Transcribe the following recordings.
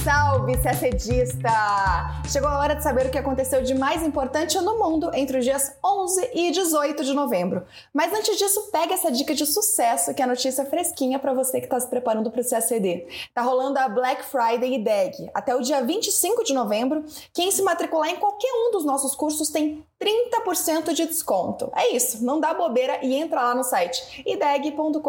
Salve, CACDista! Chegou a hora de saber o que aconteceu de mais importante no mundo entre os dias 11 e 18 de novembro. Mas antes disso, pega essa dica de sucesso, que é a notícia fresquinha para você que está se preparando para o CACD. Tá rolando a Black Friday e DEG. Até o dia 25 de novembro, quem se matricular em qualquer um dos nossos cursos tem 30% de desconto. É isso, não dá bobeira e entra lá no site ideg.com.br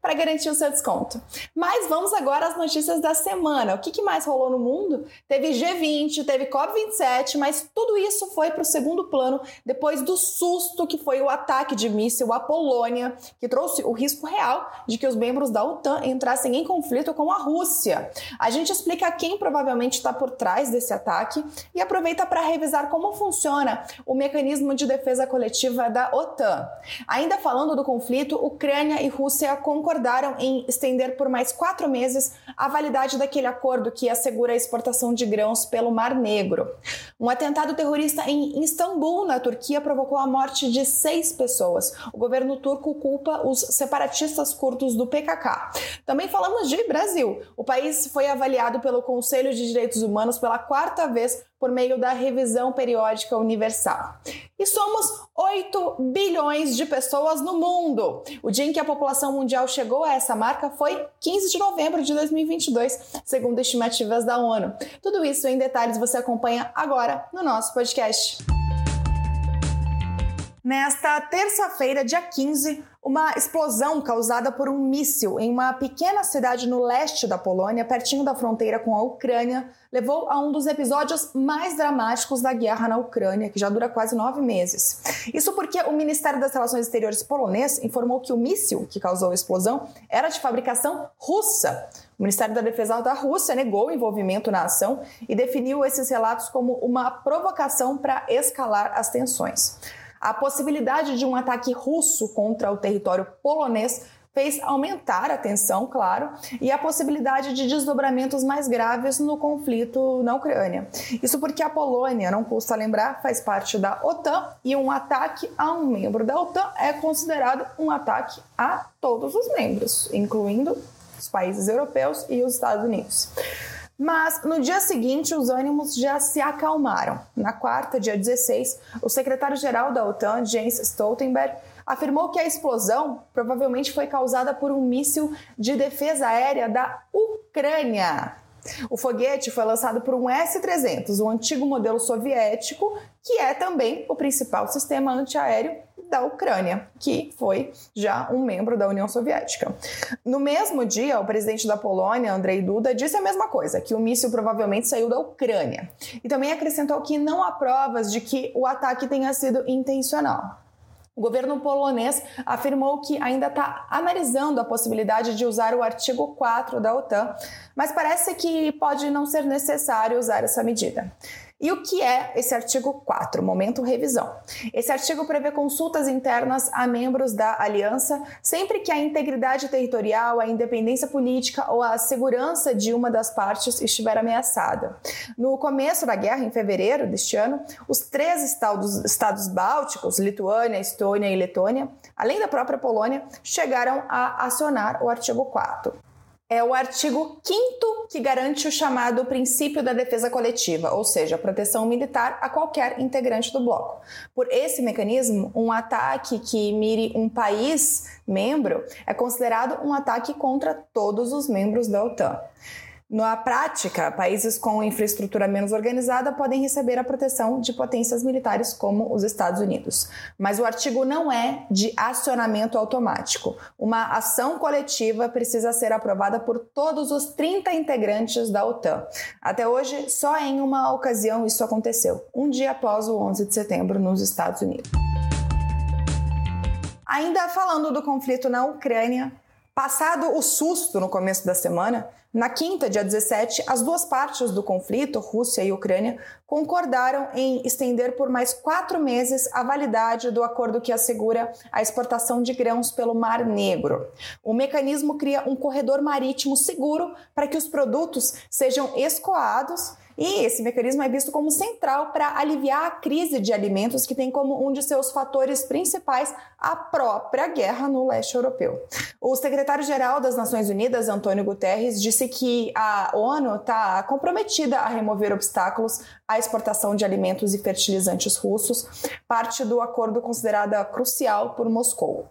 para garantir o seu desconto. Mas vamos agora às notícias da semana. O que, que mais rolou no mundo? Teve G20, teve COP27, mas tudo isso foi para o segundo plano depois do susto que foi o ataque de míssil à Polônia, que trouxe o risco real de que os membros da OTAN entrassem em conflito com a Rússia. A gente explica quem provavelmente está por trás desse ataque e aproveita para revisar como funciona o mecanismo de defesa coletiva da OTAN. Ainda falando do conflito, Ucrânia e Rússia concordaram em estender por mais quatro meses a validade daquele acordo que assegura a exportação de grãos pelo Mar Negro. Um atentado terrorista em Istambul, na Turquia, provocou a morte de seis pessoas. O governo turco culpa os separatistas curdos do PKK. Também falamos de Brasil. O país foi avaliado pelo Conselho de Direitos Humanos pela quarta vez por meio da revisão periódica universal. E somos 8 bilhões de pessoas no mundo. O dia em que a população mundial chegou a essa marca foi 15 de novembro de 2022, segundo estimativas da ONU. Tudo isso em detalhes você acompanha agora no nosso podcast. Nesta terça-feira, dia 15, uma explosão causada por um míssil em uma pequena cidade no leste da Polônia, pertinho da fronteira com a Ucrânia, levou a um dos episódios mais dramáticos da guerra na Ucrânia, que já dura quase nove meses. Isso porque o Ministério das Relações Exteriores polonês informou que o míssil que causou a explosão era de fabricação russa. O Ministério da Defesa da Rússia negou o envolvimento na ação e definiu esses relatos como uma provocação para escalar as tensões. A possibilidade de um ataque russo contra o território polonês fez aumentar a tensão, claro, e a possibilidade de desdobramentos mais graves no conflito na Ucrânia. Isso porque a Polônia, não custa lembrar, faz parte da OTAN e um ataque a um membro da OTAN é considerado um ataque a todos os membros, incluindo os países europeus e os Estados Unidos. Mas no dia seguinte, os ânimos já se acalmaram. Na quarta, dia 16, o secretário-geral da OTAN, Jens Stoltenberg, afirmou que a explosão provavelmente foi causada por um míssil de defesa aérea da Ucrânia. O foguete foi lançado por um S-300, o um antigo modelo soviético, que é também o principal sistema antiaéreo da Ucrânia, que foi já um membro da União Soviética. No mesmo dia, o presidente da Polônia, Andrei Duda, disse a mesma coisa, que o míssil provavelmente saiu da Ucrânia. E também acrescentou que não há provas de que o ataque tenha sido intencional. O governo polonês afirmou que ainda está analisando a possibilidade de usar o artigo 4 da OTAN, mas parece que pode não ser necessário usar essa medida. E o que é esse artigo 4, momento revisão? Esse artigo prevê consultas internas a membros da aliança sempre que a integridade territorial, a independência política ou a segurança de uma das partes estiver ameaçada. No começo da guerra, em fevereiro deste ano, os três estados, estados bálticos, Lituânia, Estônia e Letônia, além da própria Polônia, chegaram a acionar o artigo 4 é o artigo 5 que garante o chamado princípio da defesa coletiva, ou seja, a proteção militar a qualquer integrante do bloco. Por esse mecanismo, um ataque que mire um país membro é considerado um ataque contra todos os membros da OTAN. Na prática, países com infraestrutura menos organizada podem receber a proteção de potências militares como os Estados Unidos. Mas o artigo não é de acionamento automático. Uma ação coletiva precisa ser aprovada por todos os 30 integrantes da OTAN. Até hoje, só em uma ocasião isso aconteceu, um dia após o 11 de setembro nos Estados Unidos. Ainda falando do conflito na Ucrânia, Passado o susto no começo da semana, na quinta, dia 17, as duas partes do conflito, Rússia e Ucrânia, concordaram em estender por mais quatro meses a validade do acordo que assegura a exportação de grãos pelo Mar Negro. O mecanismo cria um corredor marítimo seguro para que os produtos sejam escoados E esse mecanismo é visto como central para aliviar a crise de alimentos que tem como um de seus fatores principais a própria guerra no leste europeu. O secretário-geral das Nações Unidas, Antônio Guterres, disse que a ONU está comprometida a remover obstáculos à exportação de alimentos e fertilizantes russos, parte do acordo considerada crucial por Moscou.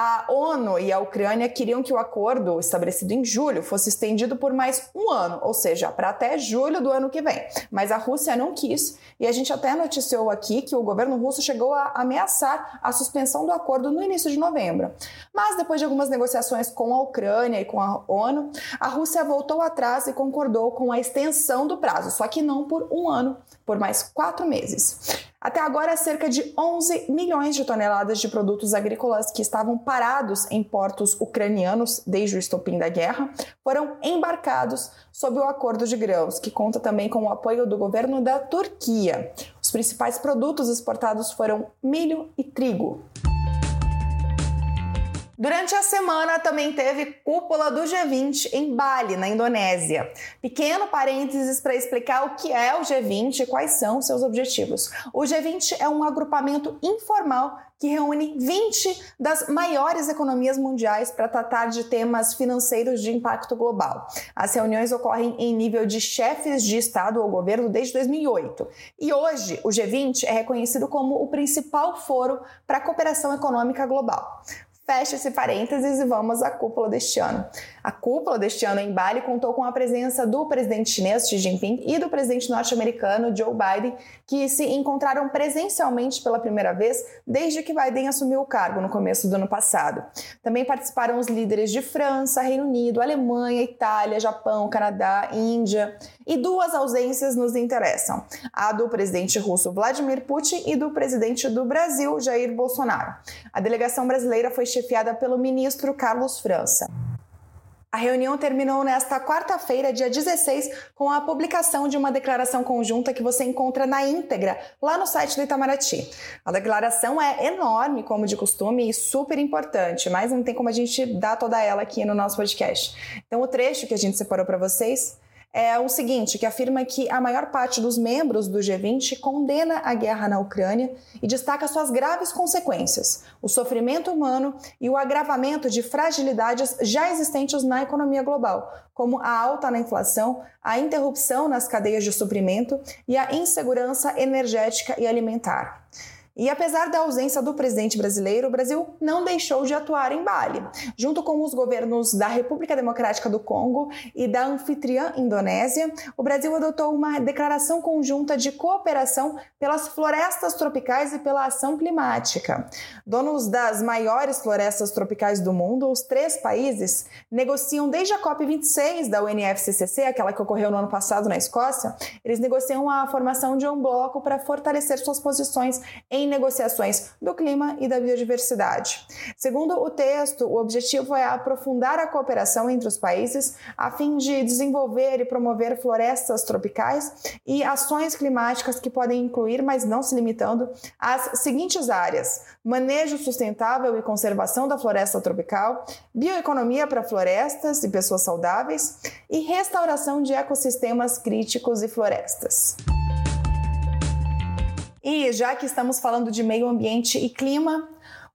A ONU e a Ucrânia queriam que o acordo, estabelecido em julho, fosse estendido por mais um ano, ou seja, para até julho do ano que vem. Mas a Rússia não quis, e a gente até noticiou aqui que o governo russo chegou a ameaçar a suspensão do acordo no início de novembro. Mas depois de algumas negociações com a Ucrânia e com a ONU, a Rússia voltou atrás e concordou com a extensão do prazo, só que não por um ano, por mais quatro meses. Até agora, cerca de 11 milhões de toneladas de produtos agrícolas que estavam parados em portos ucranianos desde o estopim da guerra foram embarcados sob o acordo de grãos, que conta também com o apoio do governo da Turquia. Os principais produtos exportados foram milho e trigo. Durante a semana também teve cúpula do G20 em Bali, na Indonésia. Pequeno parênteses para explicar o que é o G20 e quais são seus objetivos. O G20 é um agrupamento informal que reúne 20 das maiores economias mundiais para tratar de temas financeiros de impacto global. As reuniões ocorrem em nível de chefes de Estado ou governo desde 2008. E hoje, o G20 é reconhecido como o principal foro para a cooperação econômica global. Fecha esse parênteses e vamos à cúpula deste ano. A cúpula deste ano em Bali contou com a presença do presidente chinês Xi Jinping e do presidente norte-americano Joe Biden, que se encontraram presencialmente pela primeira vez desde que Biden assumiu o cargo no começo do ano passado. Também participaram os líderes de França, Reino Unido, Alemanha, Itália, Japão, Canadá, Índia. E duas ausências nos interessam: a do presidente russo Vladimir Putin e do presidente do Brasil, Jair Bolsonaro. A delegação brasileira foi chefiada pelo ministro Carlos França. A reunião terminou nesta quarta-feira, dia 16, com a publicação de uma declaração conjunta que você encontra na íntegra lá no site do Itamaraty. A declaração é enorme, como de costume, e super importante, mas não tem como a gente dar toda ela aqui no nosso podcast. Então, o trecho que a gente separou para vocês é o seguinte, que afirma que a maior parte dos membros do G20 condena a guerra na Ucrânia e destaca suas graves consequências, o sofrimento humano e o agravamento de fragilidades já existentes na economia global, como a alta na inflação, a interrupção nas cadeias de suprimento e a insegurança energética e alimentar. E apesar da ausência do presidente brasileiro, o Brasil não deixou de atuar em Bali. Junto com os governos da República Democrática do Congo e da anfitriã Indonésia, o Brasil adotou uma declaração conjunta de cooperação pelas florestas tropicais e pela ação climática. Donos das maiores florestas tropicais do mundo, os três países negociam desde a COP26 da UNFCCC, aquela que ocorreu no ano passado na Escócia, eles negociam a formação de um bloco para fortalecer suas posições em negociações do clima e da biodiversidade. Segundo o texto, o objetivo é aprofundar a cooperação entre os países a fim de desenvolver e promover florestas tropicais e ações climáticas que podem incluir, mas não se limitando, as seguintes áreas: manejo sustentável e conservação da floresta tropical, bioeconomia para florestas e pessoas saudáveis e restauração de ecossistemas críticos e florestas. E já que estamos falando de meio ambiente e clima,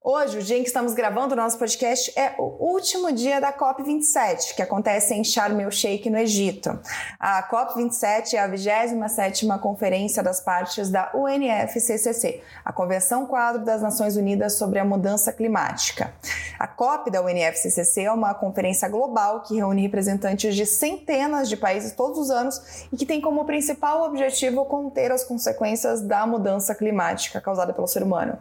Hoje, o dia em que estamos gravando o nosso podcast, é o último dia da COP27, que acontece em Sharm el-Sheikh, no Egito. A COP27 é a 27ª Conferência das Partes da UNFCCC, a Convenção Quadro das Nações Unidas sobre a Mudança Climática. A COP da UNFCCC é uma conferência global que reúne representantes de centenas de países todos os anos e que tem como principal objetivo conter as consequências da mudança climática causada pelo ser humano.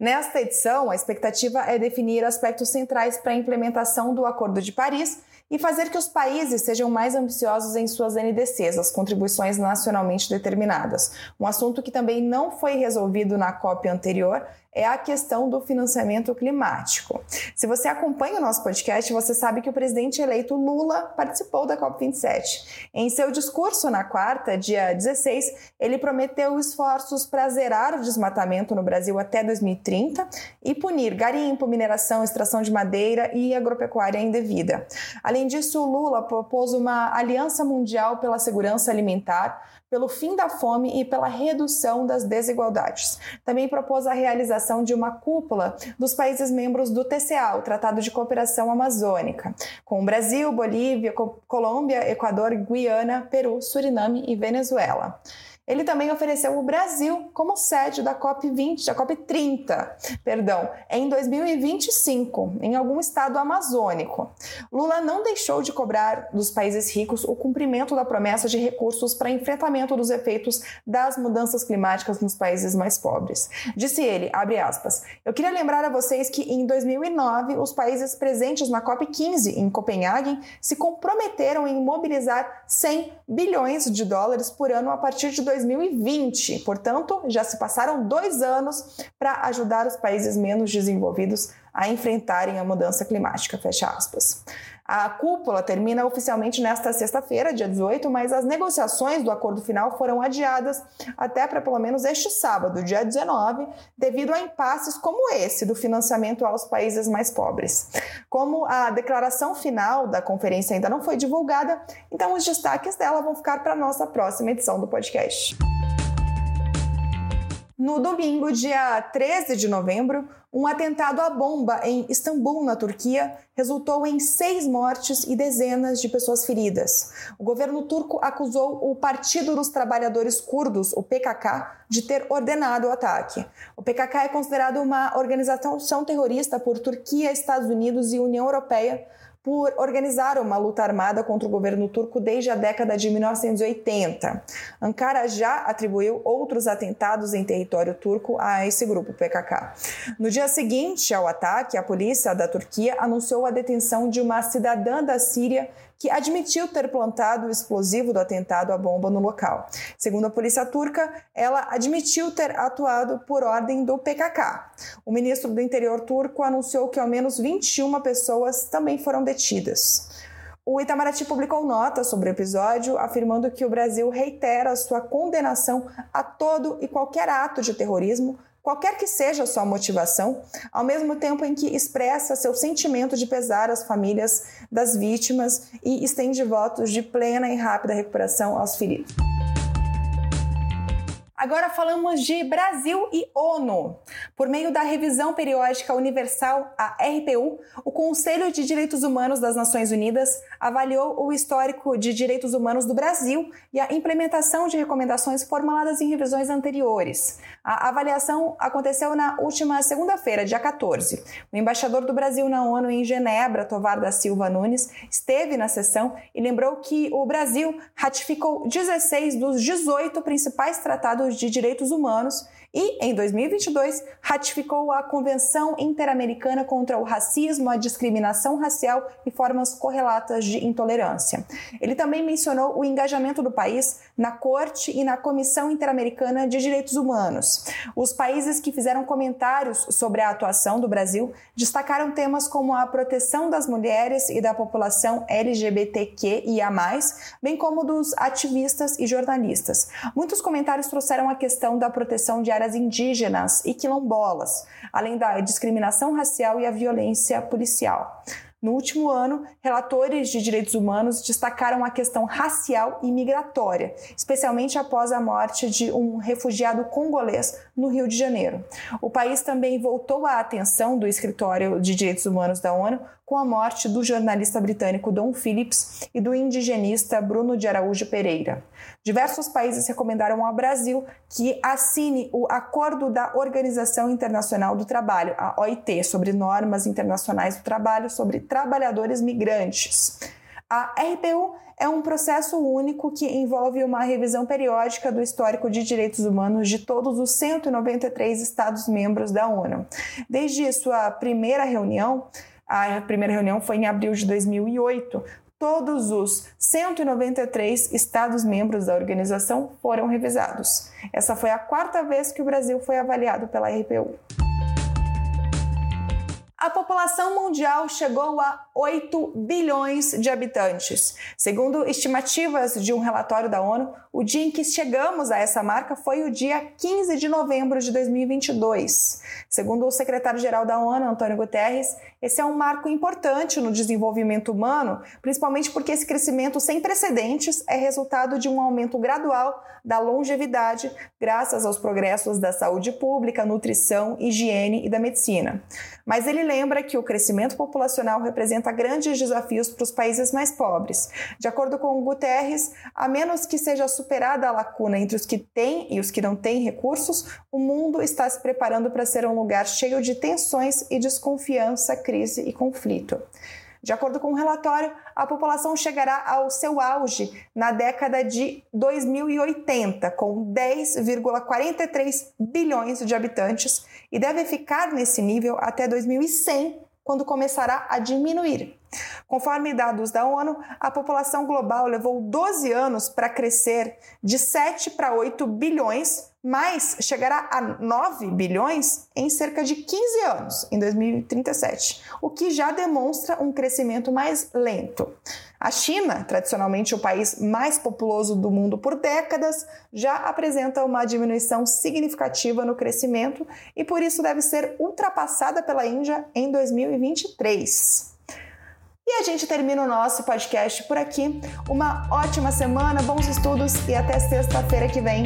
Nesta edição, expectativa é definir aspectos centrais para a implementação do Acordo de Paris e fazer que os países sejam mais ambiciosos em suas NDCs, as contribuições nacionalmente determinadas. Um assunto que também não foi resolvido na COP anterior é a questão do financiamento climático. Se você acompanha o nosso podcast, você sabe que o presidente eleito Lula participou da COP27. Em seu discurso na quarta, dia 16, ele prometeu esforços para zerar o desmatamento no Brasil até 2030 e punir garimpo, mineração, extração de madeira e agropecuária indevida. Além disso, Lula propôs uma aliança mundial pela segurança alimentar pelo fim da fome e pela redução das desigualdades. Também propôs a realização de uma cúpula dos países membros do TCA, o Tratado de Cooperação Amazônica, com Brasil, Bolívia, Colômbia, Equador, Guiana, Peru, Suriname e Venezuela. Ele também ofereceu o Brasil como sede da COP20, da COP30, perdão, em 2025, em algum estado amazônico. Lula não deixou de cobrar dos países ricos o cumprimento da promessa de recursos para enfrentamento dos efeitos das mudanças climáticas nos países mais pobres. Disse ele, abre aspas, eu queria lembrar a vocês que em 2009 os países presentes na COP15 em Copenhague se comprometeram em mobilizar 100 bilhões de dólares por ano a partir de 2020. Portanto, já se passaram dois anos para ajudar os países menos desenvolvidos a enfrentarem a mudança climática. Fecha aspas. A cúpula termina oficialmente nesta sexta-feira, dia 18, mas as negociações do acordo final foram adiadas até para pelo menos este sábado, dia 19, devido a impasses como esse do financiamento aos países mais pobres. Como a declaração final da conferência ainda não foi divulgada, então os destaques dela vão ficar para a nossa próxima edição do podcast. No domingo, dia 13 de novembro, um atentado à bomba em Istambul, na Turquia, resultou em seis mortes e dezenas de pessoas feridas. O governo turco acusou o Partido dos Trabalhadores Curdos, o PKK, de ter ordenado o ataque. O PKK é considerado uma organização terrorista por Turquia, Estados Unidos e União Europeia por organizar uma luta armada contra o governo turco desde a década de 1980. Ankara já atribuiu outros atentados em território turco a esse grupo PKK. No dia seguinte ao ataque, a polícia da Turquia anunciou a detenção de uma cidadã da Síria que admitiu ter plantado o explosivo do atentado à bomba no local. Segundo a polícia turca, ela admitiu ter atuado por ordem do PKK. O ministro do Interior turco anunciou que ao menos 21 pessoas também foram detidas. O Itamaraty publicou nota sobre o episódio, afirmando que o Brasil reitera sua condenação a todo e qualquer ato de terrorismo qualquer que seja a sua motivação, ao mesmo tempo em que expressa seu sentimento de pesar às famílias das vítimas e estende votos de plena e rápida recuperação aos feridos. Agora falamos de Brasil e ONU. Por meio da Revisão Periódica Universal, a RPU, o Conselho de Direitos Humanos das Nações Unidas avaliou o histórico de direitos humanos do Brasil e a implementação de recomendações formuladas em revisões anteriores. A avaliação aconteceu na última segunda-feira, dia 14. O embaixador do Brasil na ONU em Genebra, Tovar da Silva Nunes, esteve na sessão e lembrou que o Brasil ratificou 16 dos 18 principais tratados de Direitos Humanos e, em 2022, ratificou a Convenção Interamericana contra o Racismo, a Discriminação Racial e Formas Correlatas de Intolerância. Ele também mencionou o engajamento do país na Corte e na Comissão Interamericana de Direitos Humanos. Os países que fizeram comentários sobre a atuação do Brasil destacaram temas como a proteção das mulheres e da população LGBTQIA, bem como dos ativistas e jornalistas. Muitos comentários trouxeram a questão da proteção de áreas indígenas e quilombolas, além da discriminação racial e a violência policial. No último ano, relatores de direitos humanos destacaram a questão racial e migratória, especialmente após a morte de um refugiado congolês no Rio de Janeiro. O país também voltou a atenção do Escritório de Direitos Humanos da ONU com a morte do jornalista britânico Don Phillips e do indigenista Bruno de Araújo Pereira. Diversos países recomendaram ao Brasil que assine o Acordo da Organização Internacional do Trabalho, a OIT, sobre normas internacionais do trabalho sobre trabalhadores migrantes. A RPU é um processo único que envolve uma revisão periódica do histórico de direitos humanos de todos os 193 Estados-membros da ONU. Desde sua primeira reunião, a primeira reunião foi em abril de 2008. Todos os 193 Estados-membros da organização foram revisados. Essa foi a quarta vez que o Brasil foi avaliado pela RPU. A população mundial chegou a 8 bilhões de habitantes. Segundo estimativas de um relatório da ONU, o dia em que chegamos a essa marca foi o dia 15 de novembro de 2022. Segundo o secretário-geral da ONU, Antônio Guterres, esse é um marco importante no desenvolvimento humano, principalmente porque esse crescimento sem precedentes é resultado de um aumento gradual da longevidade, graças aos progressos da saúde pública, nutrição, higiene e da medicina. Mas ele lembra que o crescimento populacional representa grandes desafios para os países mais pobres. De acordo com Guterres, a menos que seja superada a lacuna entre os que têm e os que não têm recursos, o mundo está se preparando para ser um lugar cheio de tensões e desconfiança, crise e conflito. De acordo com o relatório, a população chegará ao seu auge na década de 2080, com 10,43 bilhões de habitantes, e deve ficar nesse nível até 2100, quando começará a diminuir. Conforme dados da ONU, a população global levou 12 anos para crescer de 7 para 8 bilhões, mas chegará a 9 bilhões em cerca de 15 anos, em 2037, o que já demonstra um crescimento mais lento. A China, tradicionalmente o país mais populoso do mundo por décadas, já apresenta uma diminuição significativa no crescimento e por isso deve ser ultrapassada pela Índia em 2023. E a gente termina o nosso podcast por aqui. Uma ótima semana, bons estudos e até sexta-feira que vem.